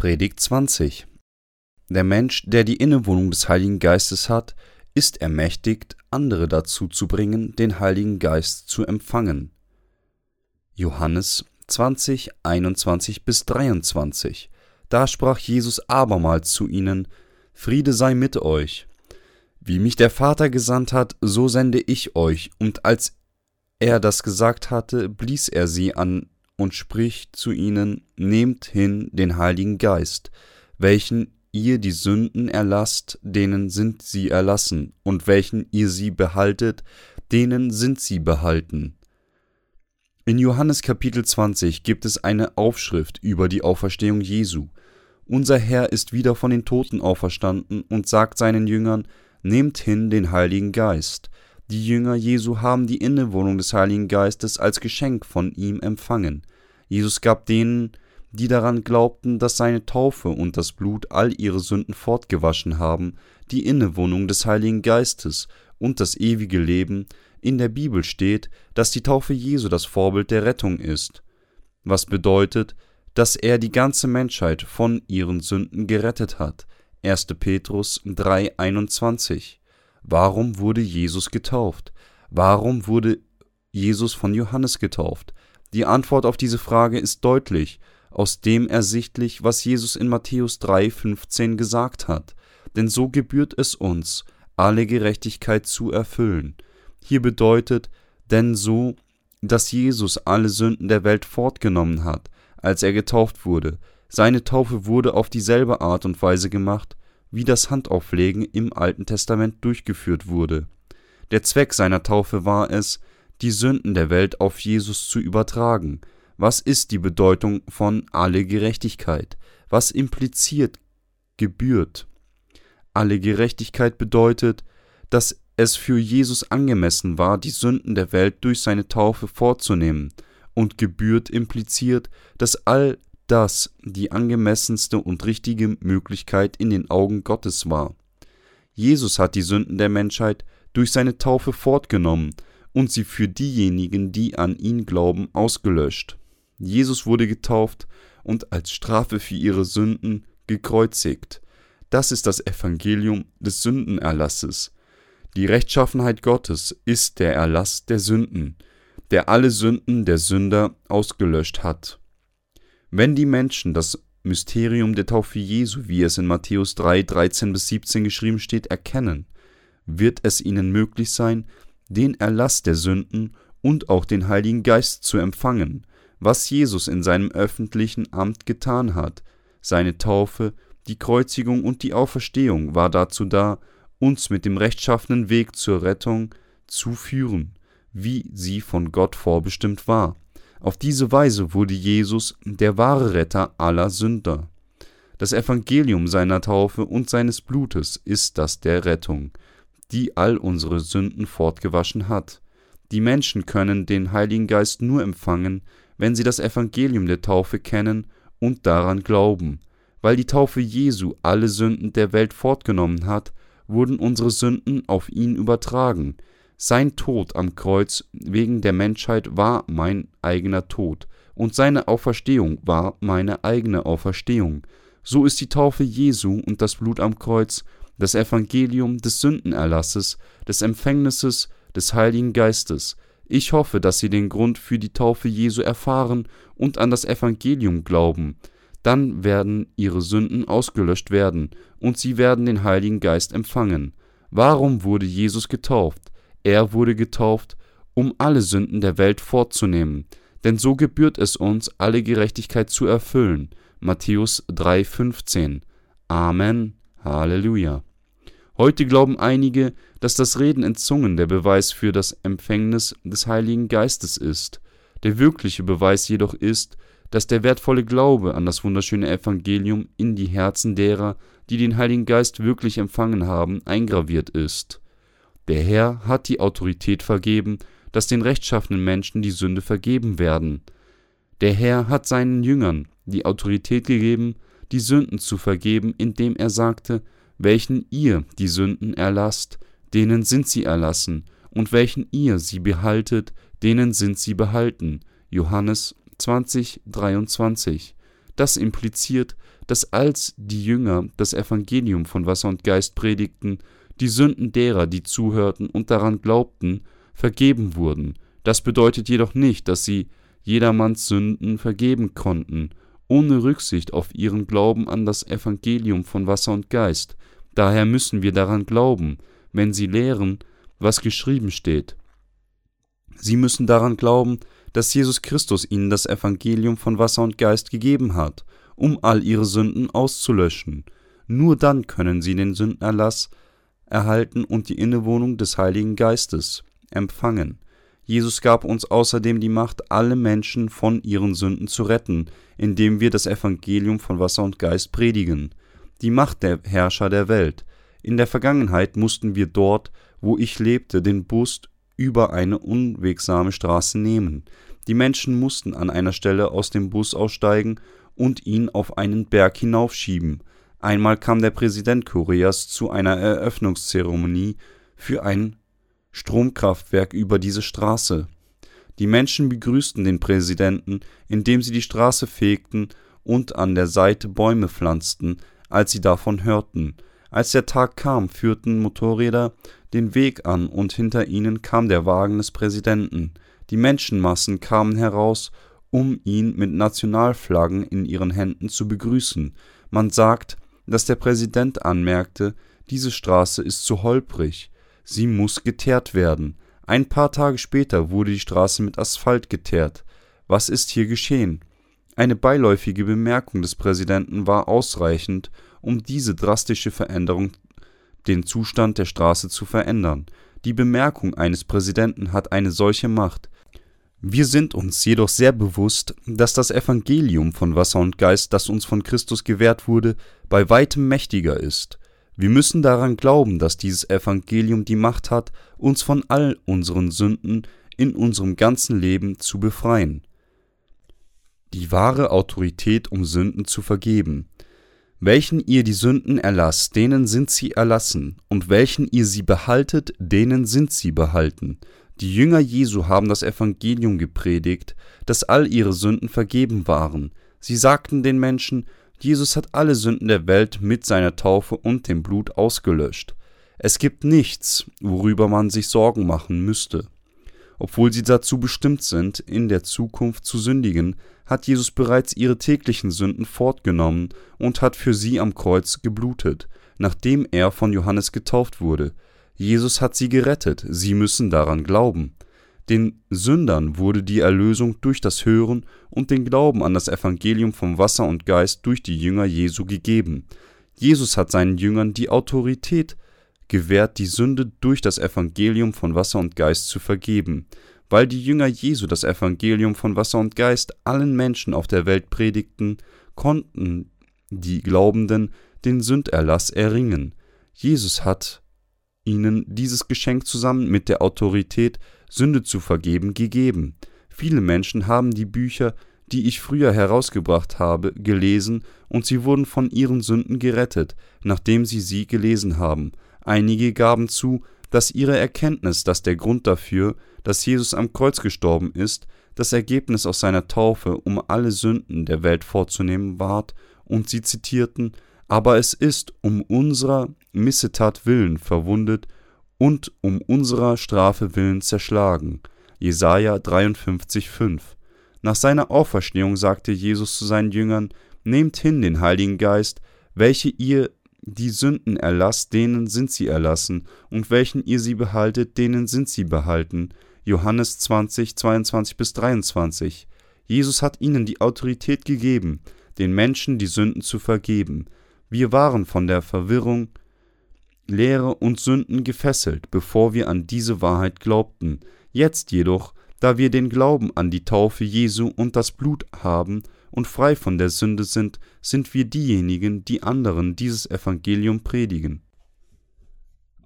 Predigt 20 Der Mensch, der die Innewohnung des Heiligen Geistes hat, ist ermächtigt, andere dazu zu bringen, den Heiligen Geist zu empfangen. Johannes 20, 21 bis 23 Da sprach Jesus abermals zu ihnen, Friede sei mit euch. Wie mich der Vater gesandt hat, so sende ich euch. Und als er das gesagt hatte, blies er sie an und spricht zu ihnen, Nehmt hin den Heiligen Geist, welchen ihr die Sünden erlasst, denen sind sie erlassen, und welchen ihr sie behaltet, denen sind sie behalten. In Johannes Kapitel 20 gibt es eine Aufschrift über die Auferstehung Jesu. Unser Herr ist wieder von den Toten auferstanden und sagt seinen Jüngern, Nehmt hin den Heiligen Geist. Die Jünger Jesu haben die Innewohnung des Heiligen Geistes als Geschenk von ihm empfangen. Jesus gab denen, die daran glaubten, dass seine Taufe und das Blut all ihre Sünden fortgewaschen haben, die Innewohnung des Heiligen Geistes und das ewige Leben. In der Bibel steht, dass die Taufe Jesu das Vorbild der Rettung ist, was bedeutet, dass er die ganze Menschheit von ihren Sünden gerettet hat. 1. Petrus 3,21 Warum wurde Jesus getauft? Warum wurde Jesus von Johannes getauft? Die Antwort auf diese Frage ist deutlich, aus dem ersichtlich, was Jesus in Matthäus 3,15 gesagt hat. Denn so gebührt es uns, alle Gerechtigkeit zu erfüllen. Hier bedeutet denn so, dass Jesus alle Sünden der Welt fortgenommen hat, als er getauft wurde. Seine Taufe wurde auf dieselbe Art und Weise gemacht, wie das Handauflegen im Alten Testament durchgeführt wurde. Der Zweck seiner Taufe war es, die Sünden der Welt auf Jesus zu übertragen. Was ist die Bedeutung von alle Gerechtigkeit? Was impliziert gebührt? Alle Gerechtigkeit bedeutet, dass es für Jesus angemessen war, die Sünden der Welt durch seine Taufe vorzunehmen, und gebührt impliziert, dass all das die angemessenste und richtige Möglichkeit in den Augen Gottes war. Jesus hat die Sünden der Menschheit durch seine Taufe fortgenommen und sie für diejenigen, die an ihn glauben, ausgelöscht. Jesus wurde getauft und als Strafe für ihre Sünden gekreuzigt. Das ist das Evangelium des Sündenerlasses. Die Rechtschaffenheit Gottes ist der Erlass der Sünden, der alle Sünden der Sünder ausgelöscht hat. Wenn die Menschen das Mysterium der Taufe Jesu, wie es in Matthäus 3, 13 bis 17 geschrieben steht, erkennen, wird es ihnen möglich sein, den Erlass der Sünden und auch den Heiligen Geist zu empfangen, was Jesus in seinem öffentlichen Amt getan hat. Seine Taufe, die Kreuzigung und die Auferstehung war dazu da, uns mit dem rechtschaffenen Weg zur Rettung zu führen, wie sie von Gott vorbestimmt war. Auf diese Weise wurde Jesus der wahre Retter aller Sünder. Das Evangelium seiner Taufe und seines Blutes ist das der Rettung die all unsere Sünden fortgewaschen hat. Die Menschen können den Heiligen Geist nur empfangen, wenn sie das Evangelium der Taufe kennen und daran glauben. Weil die Taufe Jesu alle Sünden der Welt fortgenommen hat, wurden unsere Sünden auf ihn übertragen. Sein Tod am Kreuz wegen der Menschheit war mein eigener Tod, und seine Auferstehung war meine eigene Auferstehung. So ist die Taufe Jesu und das Blut am Kreuz das Evangelium des Sündenerlasses, des Empfängnisses des Heiligen Geistes. Ich hoffe, dass Sie den Grund für die Taufe Jesu erfahren und an das Evangelium glauben. Dann werden Ihre Sünden ausgelöscht werden und Sie werden den Heiligen Geist empfangen. Warum wurde Jesus getauft? Er wurde getauft, um alle Sünden der Welt fortzunehmen. Denn so gebührt es uns, alle Gerechtigkeit zu erfüllen. Matthäus 3,15. Amen. Halleluja. Heute glauben einige, dass das Reden in Zungen der Beweis für das Empfängnis des Heiligen Geistes ist. Der wirkliche Beweis jedoch ist, dass der wertvolle Glaube an das wunderschöne Evangelium in die Herzen derer, die den Heiligen Geist wirklich empfangen haben, eingraviert ist. Der Herr hat die Autorität vergeben, dass den rechtschaffenen Menschen die Sünde vergeben werden. Der Herr hat seinen Jüngern die Autorität gegeben, die Sünden zu vergeben, indem er sagte, welchen ihr die Sünden erlasst, denen sind sie erlassen, und welchen ihr sie behaltet, denen sind sie behalten. Johannes 20, 23. Das impliziert, dass als die Jünger das Evangelium von Wasser und Geist predigten, die Sünden derer, die zuhörten und daran glaubten, vergeben wurden. Das bedeutet jedoch nicht, dass sie jedermanns Sünden vergeben konnten, ohne Rücksicht auf ihren Glauben an das Evangelium von Wasser und Geist. Daher müssen wir daran glauben, wenn sie lehren, was geschrieben steht. Sie müssen daran glauben, dass Jesus Christus ihnen das Evangelium von Wasser und Geist gegeben hat, um all ihre Sünden auszulöschen. Nur dann können sie den Sündenerlass erhalten und die Innewohnung des Heiligen Geistes empfangen. Jesus gab uns außerdem die Macht, alle Menschen von ihren Sünden zu retten, indem wir das Evangelium von Wasser und Geist predigen. Die Macht der Herrscher der Welt. In der Vergangenheit mussten wir dort, wo ich lebte, den Bus über eine unwegsame Straße nehmen. Die Menschen mussten an einer Stelle aus dem Bus aussteigen und ihn auf einen Berg hinaufschieben. Einmal kam der Präsident Koreas zu einer Eröffnungszeremonie für ein Stromkraftwerk über diese Straße. Die Menschen begrüßten den Präsidenten, indem sie die Straße fegten und an der Seite Bäume pflanzten, als sie davon hörten. Als der Tag kam, führten Motorräder den Weg an und hinter ihnen kam der Wagen des Präsidenten. Die Menschenmassen kamen heraus, um ihn mit Nationalflaggen in ihren Händen zu begrüßen. Man sagt, dass der Präsident anmerkte, diese Straße ist zu holprig, sie muss geteert werden. Ein paar Tage später wurde die Straße mit Asphalt geteert. Was ist hier geschehen? Eine beiläufige Bemerkung des Präsidenten war ausreichend, um diese drastische Veränderung, den Zustand der Straße zu verändern. Die Bemerkung eines Präsidenten hat eine solche Macht. Wir sind uns jedoch sehr bewusst, dass das Evangelium von Wasser und Geist, das uns von Christus gewährt wurde, bei weitem mächtiger ist. Wir müssen daran glauben, dass dieses Evangelium die Macht hat, uns von all unseren Sünden in unserem ganzen Leben zu befreien. Die wahre Autorität, um Sünden zu vergeben. Welchen ihr die Sünden erlasst, denen sind sie erlassen, und welchen ihr sie behaltet, denen sind sie behalten. Die Jünger Jesu haben das Evangelium gepredigt, dass all ihre Sünden vergeben waren. Sie sagten den Menschen, Jesus hat alle Sünden der Welt mit seiner Taufe und dem Blut ausgelöscht. Es gibt nichts, worüber man sich Sorgen machen müsste. Obwohl sie dazu bestimmt sind, in der Zukunft zu sündigen, hat Jesus bereits ihre täglichen Sünden fortgenommen und hat für sie am Kreuz geblutet, nachdem er von Johannes getauft wurde. Jesus hat sie gerettet, sie müssen daran glauben. Den Sündern wurde die Erlösung durch das Hören und den Glauben an das Evangelium vom Wasser und Geist durch die Jünger Jesu gegeben. Jesus hat seinen Jüngern die Autorität gewährt, die Sünde durch das Evangelium von Wasser und Geist zu vergeben. Weil die Jünger Jesu das Evangelium von Wasser und Geist allen Menschen auf der Welt predigten, konnten die Glaubenden den Sünderlass erringen. Jesus hat ihnen dieses Geschenk zusammen mit der Autorität, Sünde zu vergeben, gegeben. Viele Menschen haben die Bücher, die ich früher herausgebracht habe, gelesen und sie wurden von ihren Sünden gerettet, nachdem sie sie gelesen haben. Einige gaben zu, dass ihre Erkenntnis, dass der Grund dafür, dass Jesus am Kreuz gestorben ist, das Ergebnis aus seiner Taufe, um alle Sünden der Welt vorzunehmen, ward, und sie zitierten, aber es ist um unserer Missetat willen verwundet und um unserer Strafe willen zerschlagen. Jesaja 53,5. Nach seiner Auferstehung sagte Jesus zu seinen Jüngern: Nehmt hin den Heiligen Geist, welche ihr die Sünden erlasst, denen sind sie erlassen, und welchen ihr sie behaltet, denen sind sie behalten. Johannes 20, 22 bis 23. Jesus hat ihnen die Autorität gegeben, den Menschen die Sünden zu vergeben. Wir waren von der Verwirrung, Lehre und Sünden gefesselt, bevor wir an diese Wahrheit glaubten. Jetzt jedoch, da wir den Glauben an die Taufe Jesu und das Blut haben, und frei von der Sünde sind, sind wir diejenigen, die anderen dieses Evangelium predigen.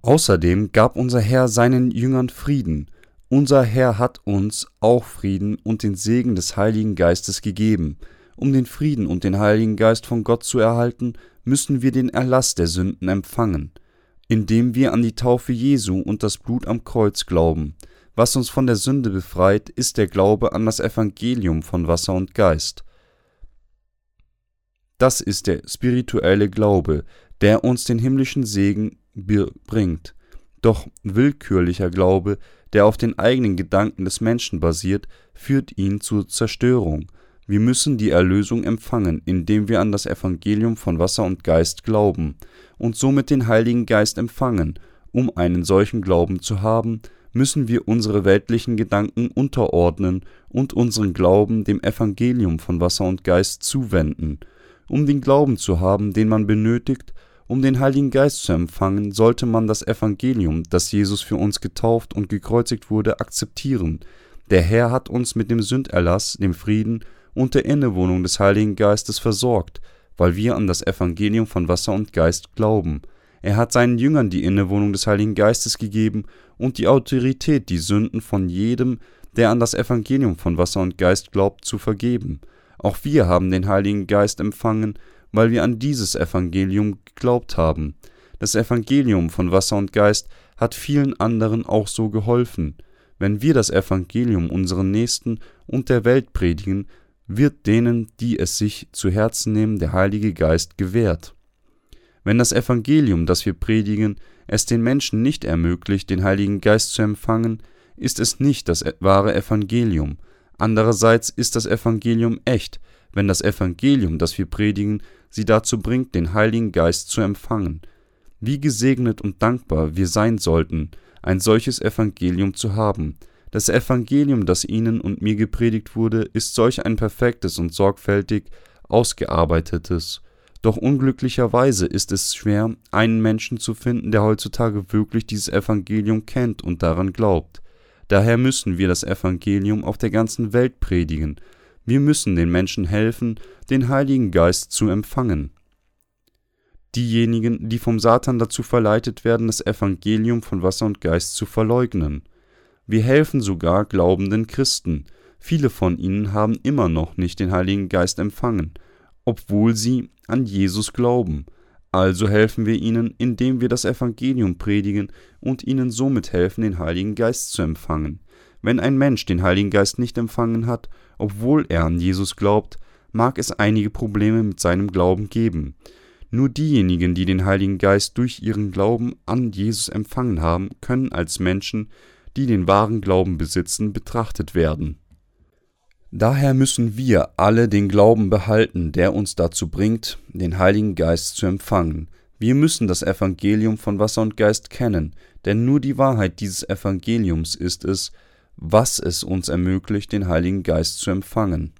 Außerdem gab unser Herr seinen Jüngern Frieden. Unser Herr hat uns auch Frieden und den Segen des Heiligen Geistes gegeben. Um den Frieden und den Heiligen Geist von Gott zu erhalten, müssen wir den Erlass der Sünden empfangen, indem wir an die Taufe Jesu und das Blut am Kreuz glauben. Was uns von der Sünde befreit, ist der Glaube an das Evangelium von Wasser und Geist. Das ist der spirituelle Glaube, der uns den himmlischen Segen bringt. Doch willkürlicher Glaube, der auf den eigenen Gedanken des Menschen basiert, führt ihn zur Zerstörung. Wir müssen die Erlösung empfangen, indem wir an das Evangelium von Wasser und Geist glauben und somit den Heiligen Geist empfangen. Um einen solchen Glauben zu haben, müssen wir unsere weltlichen Gedanken unterordnen und unseren Glauben dem Evangelium von Wasser und Geist zuwenden. Um den Glauben zu haben, den man benötigt, um den Heiligen Geist zu empfangen, sollte man das Evangelium, das Jesus für uns getauft und gekreuzigt wurde, akzeptieren. Der Herr hat uns mit dem Sünderlass, dem Frieden und der Innewohnung des Heiligen Geistes versorgt, weil wir an das Evangelium von Wasser und Geist glauben. Er hat seinen Jüngern die Innewohnung des Heiligen Geistes gegeben und die Autorität, die Sünden von jedem, der an das Evangelium von Wasser und Geist glaubt, zu vergeben. Auch wir haben den Heiligen Geist empfangen, weil wir an dieses Evangelium geglaubt haben. Das Evangelium von Wasser und Geist hat vielen anderen auch so geholfen. Wenn wir das Evangelium unseren Nächsten und der Welt predigen, wird denen, die es sich zu Herzen nehmen, der Heilige Geist gewährt. Wenn das Evangelium, das wir predigen, es den Menschen nicht ermöglicht, den Heiligen Geist zu empfangen, ist es nicht das wahre Evangelium. Andererseits ist das Evangelium echt, wenn das Evangelium, das wir predigen, sie dazu bringt, den Heiligen Geist zu empfangen. Wie gesegnet und dankbar wir sein sollten, ein solches Evangelium zu haben, das Evangelium, das Ihnen und mir gepredigt wurde, ist solch ein perfektes und sorgfältig ausgearbeitetes. Doch unglücklicherweise ist es schwer, einen Menschen zu finden, der heutzutage wirklich dieses Evangelium kennt und daran glaubt. Daher müssen wir das Evangelium auf der ganzen Welt predigen. Wir müssen den Menschen helfen, den Heiligen Geist zu empfangen. Diejenigen, die vom Satan dazu verleitet werden, das Evangelium von Wasser und Geist zu verleugnen. Wir helfen sogar glaubenden Christen. Viele von ihnen haben immer noch nicht den Heiligen Geist empfangen, obwohl sie an Jesus glauben. Also helfen wir ihnen, indem wir das Evangelium predigen und ihnen somit helfen, den Heiligen Geist zu empfangen. Wenn ein Mensch den Heiligen Geist nicht empfangen hat, obwohl er an Jesus glaubt, mag es einige Probleme mit seinem Glauben geben. Nur diejenigen, die den Heiligen Geist durch ihren Glauben an Jesus empfangen haben, können als Menschen, die den wahren Glauben besitzen, betrachtet werden. Daher müssen wir alle den Glauben behalten, der uns dazu bringt, den Heiligen Geist zu empfangen. Wir müssen das Evangelium von Wasser und Geist kennen, denn nur die Wahrheit dieses Evangeliums ist es, was es uns ermöglicht, den Heiligen Geist zu empfangen.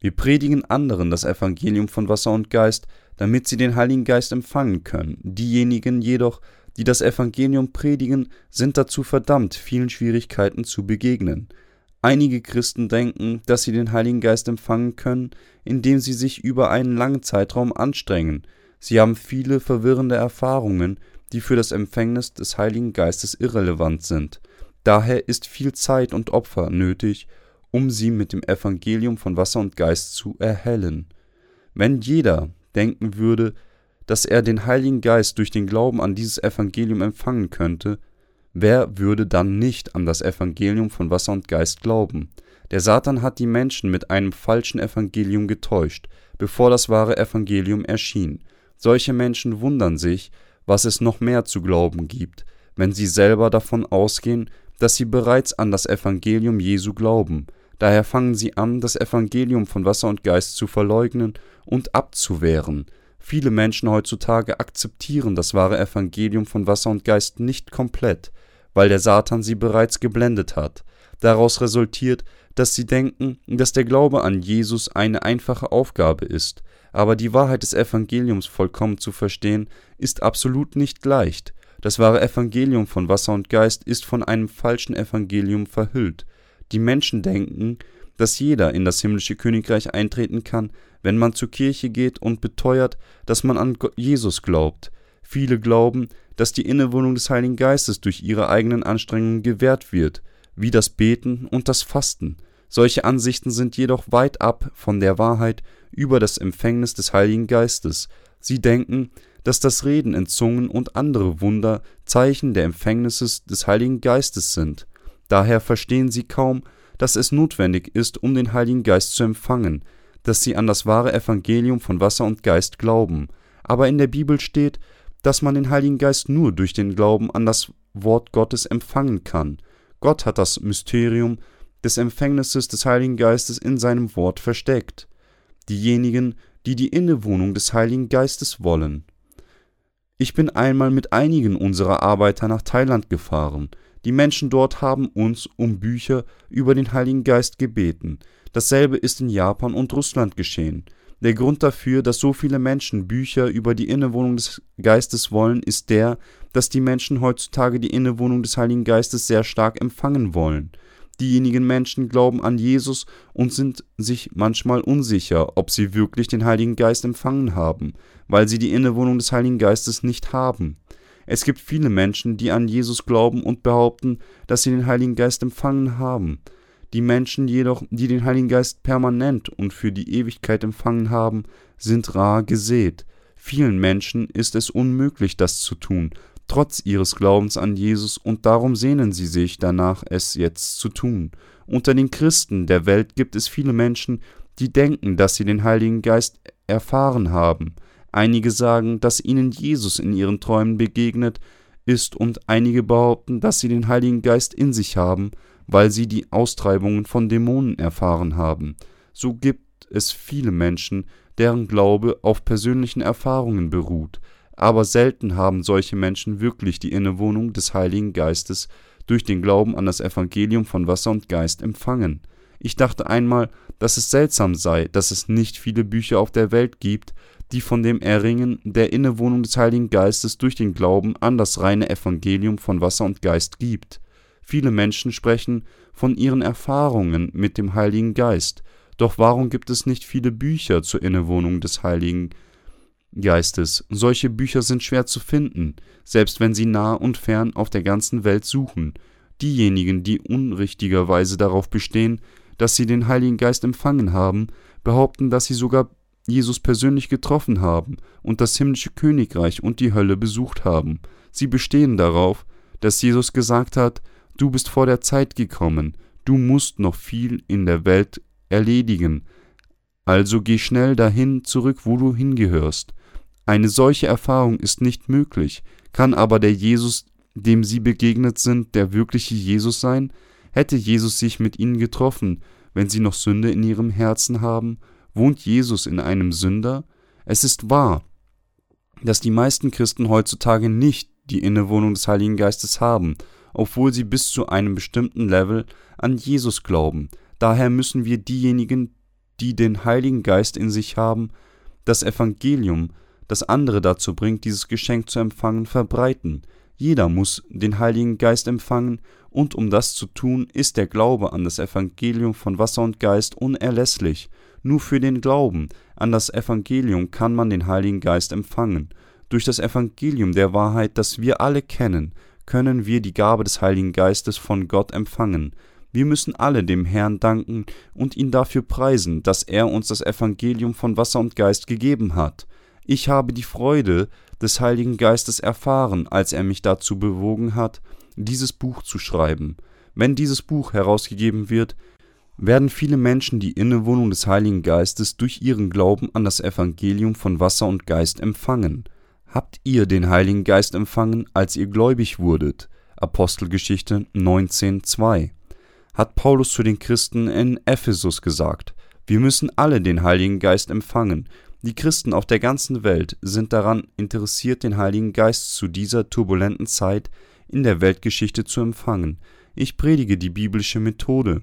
Wir predigen anderen das Evangelium von Wasser und Geist, damit sie den Heiligen Geist empfangen können. Diejenigen jedoch, die das Evangelium predigen, sind dazu verdammt, vielen Schwierigkeiten zu begegnen. Einige Christen denken, dass sie den Heiligen Geist empfangen können, indem sie sich über einen langen Zeitraum anstrengen. Sie haben viele verwirrende Erfahrungen, die für das Empfängnis des Heiligen Geistes irrelevant sind. Daher ist viel Zeit und Opfer nötig, um sie mit dem Evangelium von Wasser und Geist zu erhellen. Wenn jeder denken würde, dass er den Heiligen Geist durch den Glauben an dieses Evangelium empfangen könnte, wer würde dann nicht an das Evangelium von Wasser und Geist glauben? Der Satan hat die Menschen mit einem falschen Evangelium getäuscht, bevor das wahre Evangelium erschien. Solche Menschen wundern sich, was es noch mehr zu glauben gibt, wenn sie selber davon ausgehen, dass sie bereits an das Evangelium Jesu glauben. Daher fangen sie an, das Evangelium von Wasser und Geist zu verleugnen und abzuwehren. Viele Menschen heutzutage akzeptieren das wahre Evangelium von Wasser und Geist nicht komplett, weil der Satan sie bereits geblendet hat. Daraus resultiert, dass sie denken, dass der Glaube an Jesus eine einfache Aufgabe ist, aber die Wahrheit des Evangeliums vollkommen zu verstehen, ist absolut nicht leicht. Das wahre Evangelium von Wasser und Geist ist von einem falschen Evangelium verhüllt. Die Menschen denken, dass jeder in das himmlische Königreich eintreten kann, wenn man zur Kirche geht und beteuert, dass man an Jesus glaubt. Viele glauben, dass die Innewohnung des Heiligen Geistes durch ihre eigenen Anstrengungen gewährt wird, wie das Beten und das Fasten. Solche Ansichten sind jedoch weit ab von der Wahrheit über das Empfängnis des Heiligen Geistes. Sie denken, dass das Reden in Zungen und andere Wunder Zeichen der Empfängnisses des Heiligen Geistes sind. Daher verstehen sie kaum, dass es notwendig ist, um den Heiligen Geist zu empfangen. dass sie an das wahre Evangelium von Wasser und Geist glauben. Aber in der Bibel steht, dass man den Heiligen Geist nur durch den Glauben an das Wort Gottes empfangen kann. Gott hat das Mysterium des Empfängnisses des Heiligen Geistes in seinem Wort versteckt. Diejenigen, die die Innewohnung des Heiligen Geistes wollen. Ich bin einmal mit einigen unserer Arbeiter nach Thailand gefahren. Die Menschen dort haben uns um Bücher über den Heiligen Geist gebeten. Dasselbe ist in Japan und Russland geschehen. Der Grund dafür, dass so viele Menschen Bücher über die Innewohnung des Geistes wollen, ist der, dass die Menschen heutzutage die Innewohnung des Heiligen Geistes sehr stark empfangen wollen. Diejenigen Menschen glauben an Jesus und sind sich manchmal unsicher, ob sie wirklich den Heiligen Geist empfangen haben, weil sie die Innewohnung des Heiligen Geistes nicht haben. Es gibt viele Menschen, die an Jesus glauben und behaupten, dass sie den Heiligen Geist empfangen haben. Die Menschen jedoch, die den Heiligen Geist permanent und für die Ewigkeit empfangen haben, sind rar gesät. Vielen Menschen ist es unmöglich, das zu tun, trotz ihres Glaubens an Jesus, und darum sehnen sie sich danach, es jetzt zu tun. Unter den Christen der Welt gibt es viele Menschen, die denken, dass sie den Heiligen Geist erfahren haben. Einige sagen, dass ihnen Jesus in ihren Träumen begegnet ist, und einige behaupten, dass sie den Heiligen Geist in sich haben, weil sie die Austreibungen von Dämonen erfahren haben. So gibt es viele Menschen, deren Glaube auf persönlichen Erfahrungen beruht, aber selten haben solche Menschen wirklich die Innewohnung des Heiligen Geistes durch den Glauben an das Evangelium von Wasser und Geist empfangen. Ich dachte einmal, dass es seltsam sei, dass es nicht viele Bücher auf der Welt gibt, die von dem Erringen der Innewohnung des Heiligen Geistes durch den Glauben an das reine Evangelium von Wasser und Geist gibt. Viele Menschen sprechen von ihren Erfahrungen mit dem Heiligen Geist, doch warum gibt es nicht viele Bücher zur Innewohnung des Heiligen Geistes? Solche Bücher sind schwer zu finden, selbst wenn sie nah und fern auf der ganzen Welt suchen. Diejenigen, die unrichtigerweise darauf bestehen, dass sie den Heiligen Geist empfangen haben, behaupten, dass sie sogar Jesus persönlich getroffen haben und das himmlische Königreich und die Hölle besucht haben. Sie bestehen darauf, dass Jesus gesagt hat, Du bist vor der Zeit gekommen, du musst noch viel in der Welt erledigen, also geh schnell dahin zurück, wo du hingehörst. Eine solche Erfahrung ist nicht möglich, kann aber der Jesus, dem sie begegnet sind, der wirkliche Jesus sein? Hätte Jesus sich mit ihnen getroffen, wenn sie noch Sünde in ihrem Herzen haben? Wohnt Jesus in einem Sünder? Es ist wahr, dass die meisten Christen heutzutage nicht die Innewohnung des Heiligen Geistes haben, obwohl sie bis zu einem bestimmten Level an Jesus glauben. Daher müssen wir diejenigen, die den Heiligen Geist in sich haben, das Evangelium, das andere dazu bringt, dieses Geschenk zu empfangen, verbreiten. Jeder muss den Heiligen Geist empfangen, und um das zu tun, ist der Glaube an das Evangelium von Wasser und Geist unerlässlich. Nur für den Glauben an das Evangelium kann man den Heiligen Geist empfangen. Durch das Evangelium der Wahrheit, das wir alle kennen, können wir die Gabe des Heiligen Geistes von Gott empfangen. Wir müssen alle dem Herrn danken und ihn dafür preisen, dass er uns das Evangelium von Wasser und Geist gegeben hat. Ich habe die Freude des Heiligen Geistes erfahren, als er mich dazu bewogen hat, dieses Buch zu schreiben. Wenn dieses Buch herausgegeben wird, werden viele Menschen die Innewohnung des Heiligen Geistes durch ihren Glauben an das Evangelium von Wasser und Geist empfangen. Habt ihr den Heiligen Geist empfangen, als ihr gläubig wurdet? Apostelgeschichte 19,2 Hat Paulus zu den Christen in Ephesus gesagt: Wir müssen alle den Heiligen Geist empfangen. Die Christen auf der ganzen Welt sind daran interessiert, den Heiligen Geist zu dieser turbulenten Zeit in der Weltgeschichte zu empfangen. Ich predige die biblische Methode,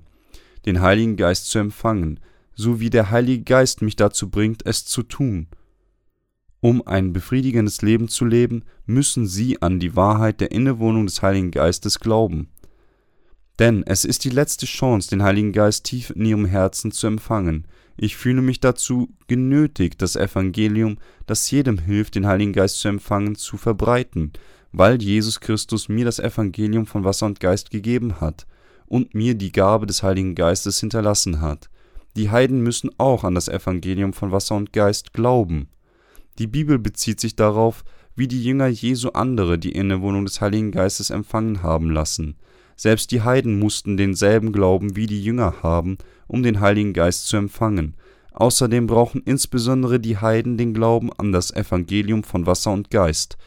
den Heiligen Geist zu empfangen, so wie der Heilige Geist mich dazu bringt, es zu tun. Um ein befriedigendes Leben zu leben, müssen sie an die Wahrheit der Innewohnung des Heiligen Geistes glauben. Denn es ist die letzte Chance, den Heiligen Geist tief in ihrem Herzen zu empfangen. Ich fühle mich dazu genötigt, das Evangelium, das jedem hilft, den Heiligen Geist zu empfangen, zu verbreiten, weil Jesus Christus mir das Evangelium von Wasser und Geist gegeben hat und mir die Gabe des Heiligen Geistes hinterlassen hat. Die Heiden müssen auch an das Evangelium von Wasser und Geist glauben. Die Bibel bezieht sich darauf, wie die Jünger Jesu andere die Innewohnung des Heiligen Geistes empfangen haben lassen. Selbst die Heiden mussten denselben Glauben wie die Jünger haben, um den Heiligen Geist zu empfangen. Außerdem brauchen insbesondere die Heiden den Glauben an das Evangelium von Wasser und Geist,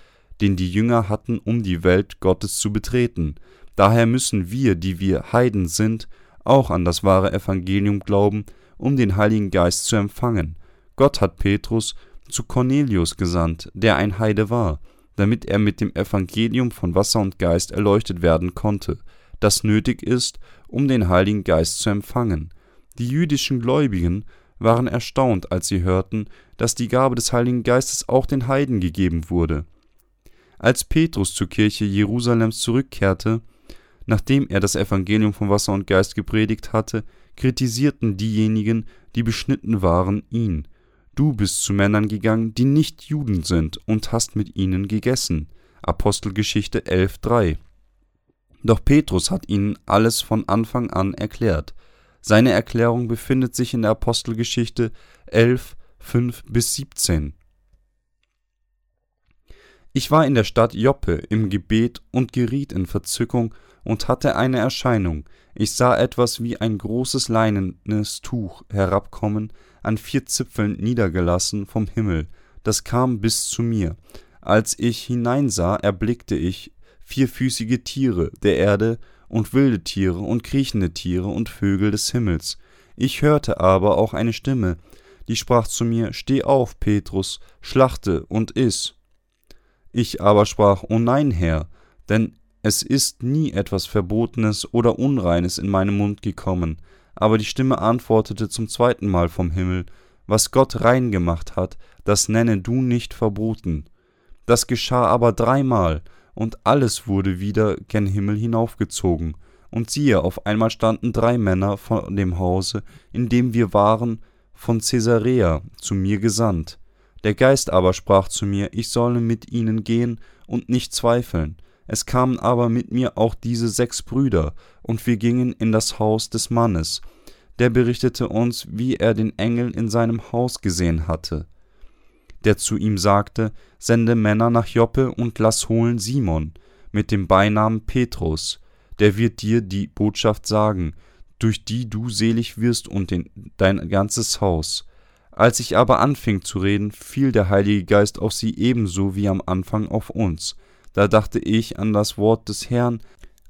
den die Jünger hatten, um die Welt Gottes zu betreten. Daher müssen wir, die wir Heiden sind, auch an das wahre Evangelium glauben, um den Heiligen Geist zu empfangen. Gott hat Petrus zu Cornelius gesandt, der ein Heide war, damit er mit dem Evangelium von Wasser und Geist erleuchtet werden konnte, das nötig ist, um den Heiligen Geist zu empfangen. Die jüdischen Gläubigen waren erstaunt, als sie hörten, dass die Gabe des Heiligen Geistes auch den Heiden gegeben wurde. Als Petrus zur Kirche Jerusalems zurückkehrte, nachdem er das Evangelium von Wasser und Geist gepredigt hatte, kritisierten diejenigen, die beschnitten waren, ihn. Du bist zu Männern gegangen, die nicht Juden sind, und hast mit ihnen gegessen. Apostelgeschichte 11,3. Doch Petrus hat ihnen alles von Anfang an erklärt. Seine Erklärung befindet sich in der Apostelgeschichte 11, 5 bis 17. Ich war in der Stadt Joppe im Gebet und geriet in Verzückung und hatte eine Erscheinung. Ich sah etwas wie ein großes leinenes Tuch herabkommen, an vier Zipfeln niedergelassen vom Himmel, das kam bis zu mir. Als ich hineinsah, erblickte ich vierfüßige Tiere der Erde und wilde Tiere und kriechende Tiere und Vögel des Himmels. Ich hörte aber auch eine Stimme, die sprach zu mir, Steh auf, Petrus, schlachte und iss. Ich aber sprach, O nein, Herr, denn es ist nie etwas Verbotenes oder Unreines in meinen Mund gekommen. Aber die Stimme antwortete zum zweiten Mal vom Himmel, Was Gott rein gemacht hat, das nenne du nicht verboten. Das geschah aber dreimal, und alles wurde wieder gen Himmel hinaufgezogen. Und siehe, auf einmal standen drei Männer von dem Hause, in dem wir waren, von Caesarea zu mir gesandt. Der Geist aber sprach zu mir, ich solle mit ihnen gehen und nicht zweifeln. Es kamen aber mit mir auch diese sechs Brüder, und wir gingen in das Haus des Mannes. Der berichtete uns, wie er den Engel in seinem Haus gesehen hatte der zu ihm sagte, sende Männer nach Joppe und lass holen Simon mit dem Beinamen Petrus, der wird dir die Botschaft sagen, durch die du selig wirst und den, dein ganzes Haus. Als ich aber anfing zu reden, fiel der Heilige Geist auf sie ebenso wie am Anfang auf uns. Da dachte ich an das Wort des Herrn,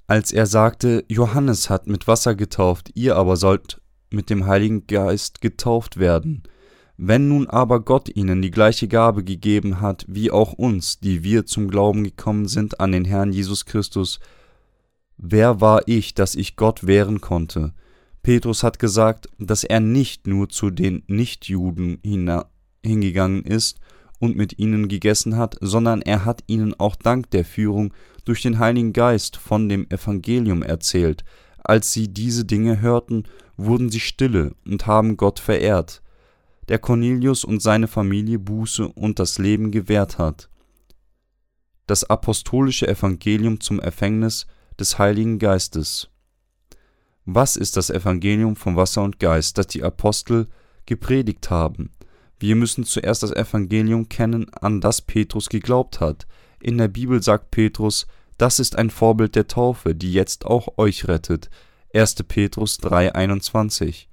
als er sagte, Johannes hat mit Wasser getauft, ihr aber sollt mit dem Heiligen Geist getauft werden. Wenn nun aber Gott ihnen die gleiche Gabe gegeben hat wie auch uns, die wir zum Glauben gekommen sind an den Herrn Jesus Christus, wer war ich, dass ich Gott wehren konnte? Petrus hat gesagt, dass er nicht nur zu den Nichtjuden hingegangen ist und mit ihnen gegessen hat, sondern er hat ihnen auch dank der Führung durch den Heiligen Geist von dem Evangelium erzählt. Als sie diese Dinge hörten, wurden sie stille und haben Gott verehrt der Cornelius und seine Familie Buße und das Leben gewährt hat. Das apostolische Evangelium zum Empfängnis des Heiligen Geistes. Was ist das Evangelium von Wasser und Geist, das die Apostel gepredigt haben? Wir müssen zuerst das Evangelium kennen, an das Petrus geglaubt hat. In der Bibel sagt Petrus, das ist ein Vorbild der Taufe, die jetzt auch euch rettet. 1. Petrus 3,21.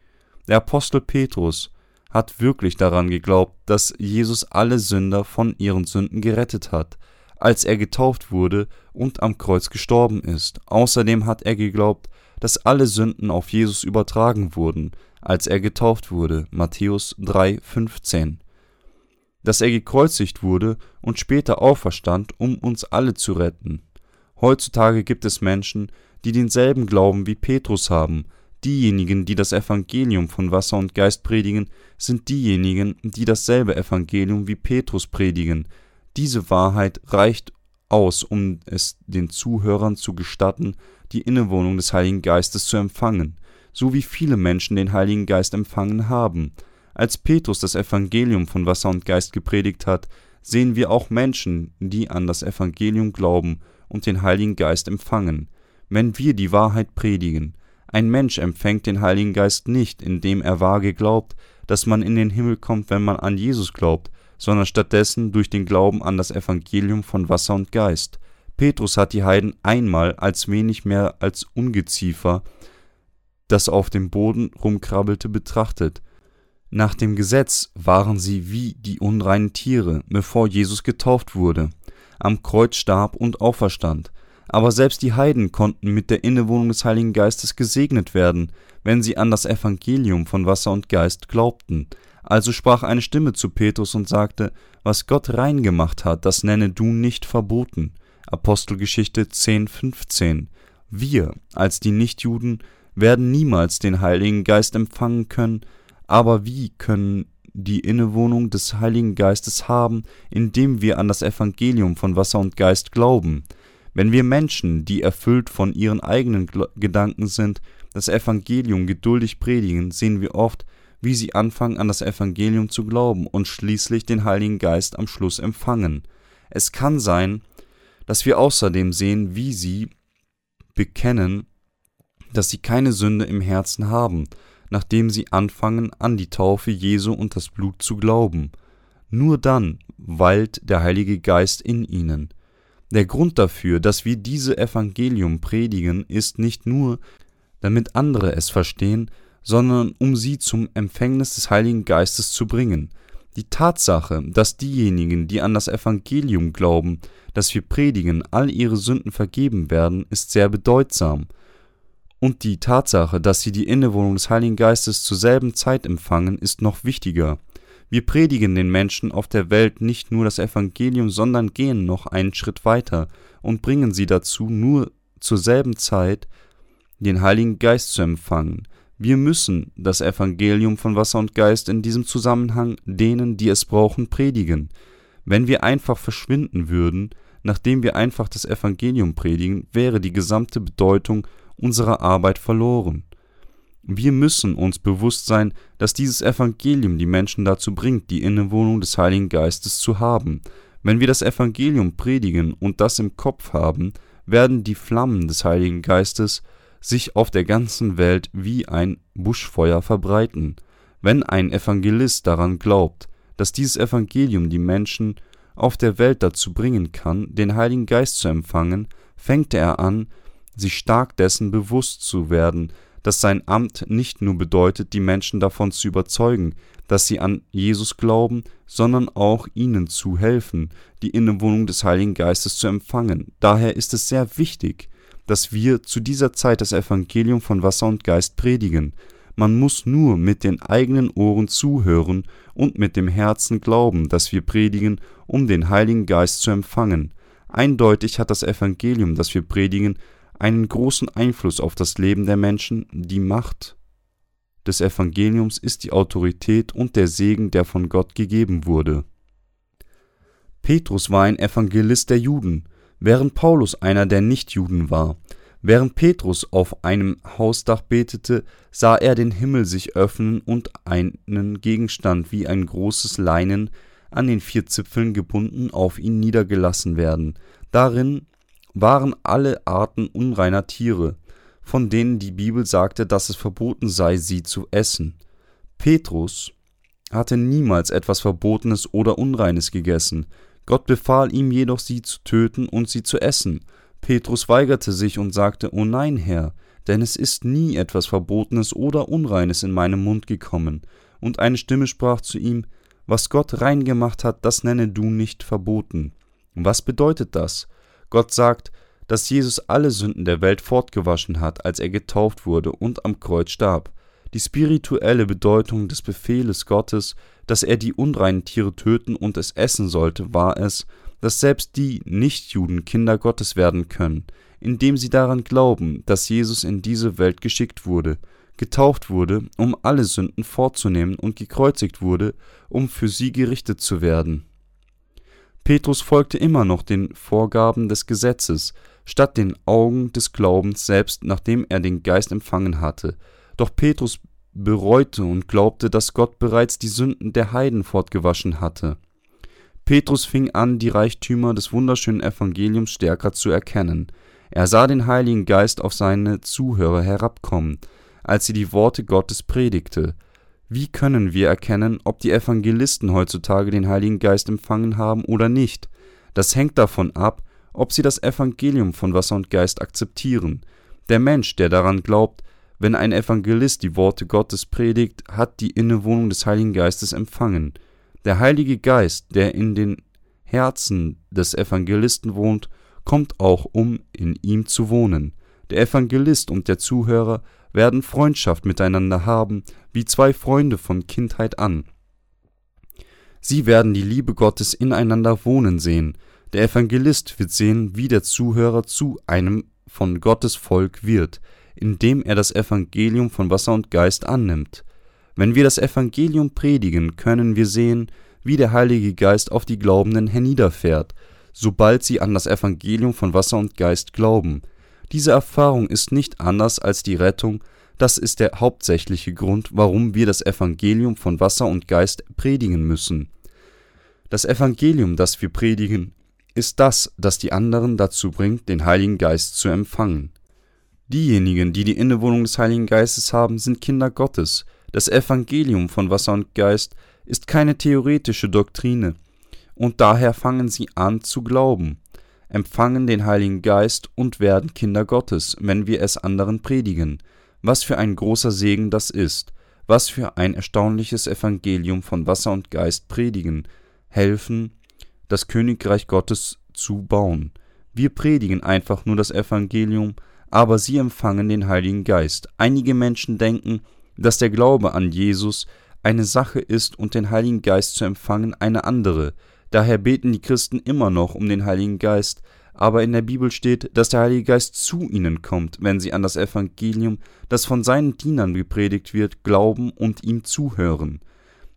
Der Apostel Petrus hat wirklich daran geglaubt, dass Jesus alle Sünder von ihren Sünden gerettet hat, als er getauft wurde und am Kreuz gestorben ist. Außerdem hat er geglaubt, dass alle Sünden auf Jesus übertragen wurden, als er getauft wurde. Matthäus 3,15. Dass er gekreuzigt wurde und später auferstand, um uns alle zu retten. Heutzutage gibt es Menschen, die denselben Glauben wie Petrus haben, Diejenigen, die das Evangelium von Wasser und Geist predigen, sind diejenigen, die dasselbe Evangelium wie Petrus predigen. Diese Wahrheit reicht aus, um es den Zuhörern zu gestatten, die Innewohnung des Heiligen Geistes zu empfangen, so wie viele Menschen den Heiligen Geist empfangen haben. Als Petrus das Evangelium von Wasser und Geist gepredigt hat, sehen wir auch Menschen, die an das Evangelium glauben und den Heiligen Geist empfangen. Wenn wir die Wahrheit predigen, ein Mensch empfängt den Heiligen Geist nicht, indem er vage glaubt, dass man in den Himmel kommt, wenn man an Jesus glaubt, sondern stattdessen durch den Glauben an das Evangelium von Wasser und Geist. Petrus hat die Heiden einmal als wenig mehr als Ungeziefer, das auf dem Boden rumkrabbelte, betrachtet. Nach dem Gesetz waren sie wie die unreinen Tiere, bevor Jesus getauft wurde, am Kreuz starb und auferstand. Aber selbst die Heiden konnten mit der Innewohnung des Heiligen Geistes gesegnet werden, wenn sie an das Evangelium von Wasser und Geist glaubten. Also sprach eine Stimme zu Petrus und sagte, was Gott rein gemacht hat, das nenne du nicht verboten. Apostelgeschichte 10, 15. Wir, als die Nichtjuden, werden niemals den Heiligen Geist empfangen können, aber wie können die Innewohnung des Heiligen Geistes haben, indem wir an das Evangelium von Wasser und Geist glauben? Wenn wir Menschen, die erfüllt von ihren eigenen Gedanken sind, das Evangelium geduldig predigen, sehen wir oft, wie sie anfangen an das Evangelium zu glauben und schließlich den Heiligen Geist am Schluss empfangen. Es kann sein, dass wir außerdem sehen, wie sie bekennen, dass sie keine Sünde im Herzen haben, nachdem sie anfangen an die Taufe Jesu und das Blut zu glauben. Nur dann weilt der Heilige Geist in ihnen. Der Grund dafür, dass wir diese Evangelium predigen, ist nicht nur, damit andere es verstehen, sondern um sie zum Empfängnis des Heiligen Geistes zu bringen. Die Tatsache, dass diejenigen, die an das Evangelium glauben, das wir predigen, all ihre Sünden vergeben werden, ist sehr bedeutsam. Und die Tatsache, dass sie die Innewohnung des Heiligen Geistes zur selben Zeit empfangen, ist noch wichtiger. Wir predigen den Menschen auf der Welt nicht nur das Evangelium, sondern gehen noch einen Schritt weiter und bringen sie dazu, nur zur selben Zeit den Heiligen Geist zu empfangen. Wir müssen das Evangelium von Wasser und Geist in diesem Zusammenhang denen, die es brauchen, predigen. Wenn wir einfach verschwinden würden, nachdem wir einfach das Evangelium predigen, wäre die gesamte Bedeutung unserer Arbeit verloren. Wir müssen uns bewusst sein, dass dieses Evangelium die Menschen dazu bringt, die Innewohnung des Heiligen Geistes zu haben. Wenn wir das Evangelium predigen und das im Kopf haben, werden die Flammen des Heiligen Geistes sich auf der ganzen Welt wie ein Buschfeuer verbreiten. Wenn ein Evangelist daran glaubt, dass dieses Evangelium die Menschen auf der Welt dazu bringen kann, den Heiligen Geist zu empfangen, fängt er an, sich stark dessen bewusst zu werden, dass sein Amt nicht nur bedeutet, die Menschen davon zu überzeugen, dass sie an Jesus glauben, sondern auch ihnen zu helfen, die Innewohnung des Heiligen Geistes zu empfangen. Daher ist es sehr wichtig, dass wir zu dieser Zeit das Evangelium von Wasser und Geist predigen. Man muss nur mit den eigenen Ohren zuhören und mit dem Herzen glauben, dass wir predigen, um den Heiligen Geist zu empfangen. Eindeutig hat das Evangelium, das wir predigen, einen großen Einfluss auf das Leben der Menschen, die Macht des Evangeliums ist die Autorität und der Segen, der von Gott gegeben wurde. Petrus war ein Evangelist der Juden, während Paulus einer der Nichtjuden war. Während Petrus auf einem Hausdach betete, sah er den Himmel sich öffnen und einen Gegenstand wie ein großes Leinen an den vier Zipfeln gebunden auf ihn niedergelassen werden. Darin waren alle Arten unreiner Tiere, von denen die Bibel sagte, dass es verboten sei, sie zu essen. Petrus hatte niemals etwas Verbotenes oder Unreines gegessen. Gott befahl ihm jedoch, sie zu töten und sie zu essen. Petrus weigerte sich und sagte, O nein, Herr, denn es ist nie etwas Verbotenes oder Unreines in meinem Mund gekommen. Und eine Stimme sprach zu ihm, Was Gott rein gemacht hat, das nenne du nicht verboten. Was bedeutet das? Gott sagt, dass Jesus alle Sünden der Welt fortgewaschen hat, als er getauft wurde und am Kreuz starb. Die spirituelle Bedeutung des Befehles Gottes, dass er die unreinen Tiere töten und es essen sollte, war es, dass selbst die Nichtjuden Kinder Gottes werden können, indem sie daran glauben, dass Jesus in diese Welt geschickt wurde, getauft wurde, um alle Sünden fortzunehmen und gekreuzigt wurde, um für sie gerichtet zu werden. Petrus folgte immer noch den Vorgaben des Gesetzes, statt den Augen des Glaubens selbst, nachdem er den Geist empfangen hatte. Doch Petrus bereute und glaubte, dass Gott bereits die Sünden der Heiden fortgewaschen hatte. Petrus fing an, die Reichtümer des wunderschönen Evangeliums stärker zu erkennen. Er sah den Heiligen Geist auf seine Zuhörer herabkommen, als sie die Worte Gottes predigte. Wie können wir erkennen, ob die Evangelisten heutzutage den Heiligen Geist empfangen haben oder nicht? Das hängt davon ab, ob sie das Evangelium von Wasser und Geist akzeptieren. Der Mensch, der daran glaubt, Wenn ein Evangelist die Worte Gottes predigt, hat die Innewohnung des Heiligen Geistes empfangen. Der Heilige Geist, der in den Herzen des Evangelisten wohnt, kommt auch, um in ihm zu wohnen. Der Evangelist und der Zuhörer werden Freundschaft miteinander haben, wie zwei Freunde von Kindheit an. Sie werden die Liebe Gottes ineinander wohnen sehen. Der Evangelist wird sehen, wie der Zuhörer zu einem von Gottes Volk wird, indem er das Evangelium von Wasser und Geist annimmt. Wenn wir das Evangelium predigen, können wir sehen, wie der Heilige Geist auf die Glaubenden herniederfährt, sobald sie an das Evangelium von Wasser und Geist glauben. Diese Erfahrung ist nicht anders als die Rettung, das ist der hauptsächliche Grund, warum wir das Evangelium von Wasser und Geist predigen müssen. Das Evangelium, das wir predigen, ist das, das die anderen dazu bringt, den Heiligen Geist zu empfangen. Diejenigen, die die Innewohnung des Heiligen Geistes haben, sind Kinder Gottes. Das Evangelium von Wasser und Geist ist keine theoretische Doktrine, und daher fangen sie an zu glauben, empfangen den Heiligen Geist und werden Kinder Gottes, wenn wir es anderen predigen. Was für ein großer Segen das ist, was für ein erstaunliches Evangelium von Wasser und Geist predigen, helfen, das Königreich Gottes zu bauen. Wir predigen einfach nur das Evangelium, aber sie empfangen den Heiligen Geist. Einige Menschen denken, dass der Glaube an Jesus eine Sache ist und den Heiligen Geist zu empfangen eine andere. Daher beten die Christen immer noch um den Heiligen Geist, aber in der Bibel steht, dass der Heilige Geist zu ihnen kommt, wenn sie an das Evangelium, das von seinen Dienern gepredigt wird, glauben und ihm zuhören.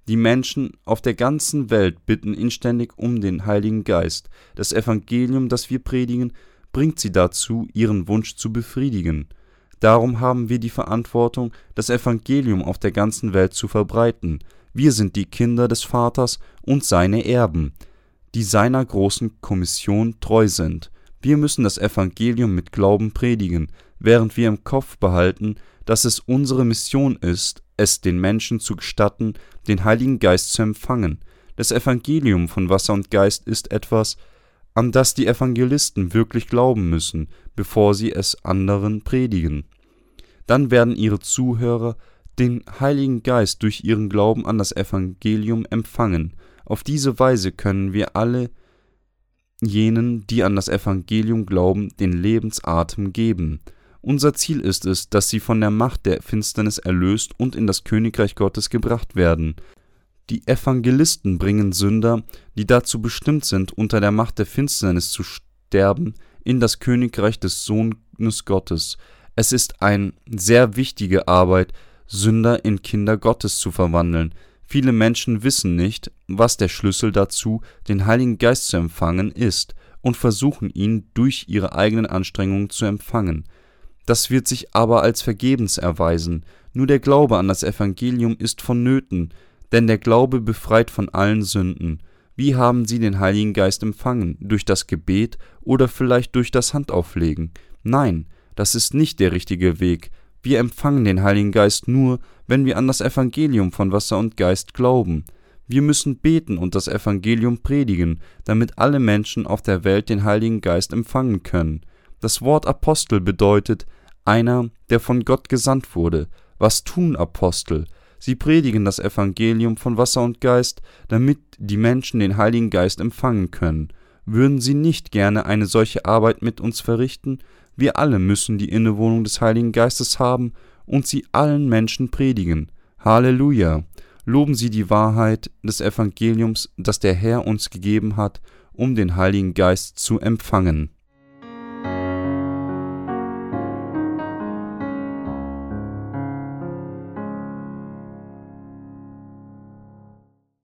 Die Menschen auf der ganzen Welt bitten inständig um den Heiligen Geist. Das Evangelium, das wir predigen, bringt sie dazu, ihren Wunsch zu befriedigen. Darum haben wir die Verantwortung, das Evangelium auf der ganzen Welt zu verbreiten. Wir sind die Kinder des Vaters und seine Erben, die seiner großen Kommission treu sind. Wir müssen das Evangelium mit Glauben predigen, während wir im Kopf behalten, dass es unsere Mission ist, es den Menschen zu gestatten, den Heiligen Geist zu empfangen. Das Evangelium von Wasser und Geist ist etwas, an das die Evangelisten wirklich glauben müssen, bevor sie es anderen predigen. Dann werden ihre Zuhörer den Heiligen Geist durch ihren Glauben an das Evangelium empfangen. Auf diese Weise können wir alle jenen, die an das Evangelium glauben, den Lebensatem geben. Unser Ziel ist es, dass sie von der Macht der Finsternis erlöst und in das Königreich Gottes gebracht werden. Die Evangelisten bringen Sünder, die dazu bestimmt sind, unter der Macht der Finsternis zu sterben, in das Königreich des Sohnes Gottes. Es ist eine sehr wichtige Arbeit, Sünder in Kinder Gottes zu verwandeln. Viele Menschen wissen nicht, was der Schlüssel dazu, den Heiligen Geist zu empfangen, ist, und versuchen ihn durch ihre eigenen Anstrengungen zu empfangen. Das wird sich aber als vergebens erweisen. Nur der Glaube an das Evangelium ist vonnöten, denn der Glaube befreit von allen Sünden. Wie haben Sie den Heiligen Geist empfangen? Durch das Gebet oder vielleicht durch das Handauflegen? Nein, das ist nicht der richtige Weg. Wir empfangen den Heiligen Geist nur, wenn wir an das Evangelium von Wasser und Geist glauben. Wir müssen beten und das Evangelium predigen, damit alle Menschen auf der Welt den Heiligen Geist empfangen können. Das Wort Apostel bedeutet einer, der von Gott gesandt wurde. Was tun Apostel? Sie predigen das Evangelium von Wasser und Geist, damit die Menschen den Heiligen Geist empfangen können. Würden Sie nicht gerne eine solche Arbeit mit uns verrichten? Wir alle müssen die Innewohnung des Heiligen Geistes haben und sie allen Menschen predigen. Halleluja! Loben Sie die Wahrheit des Evangeliums, das der Herr uns gegeben hat, um den Heiligen Geist zu empfangen.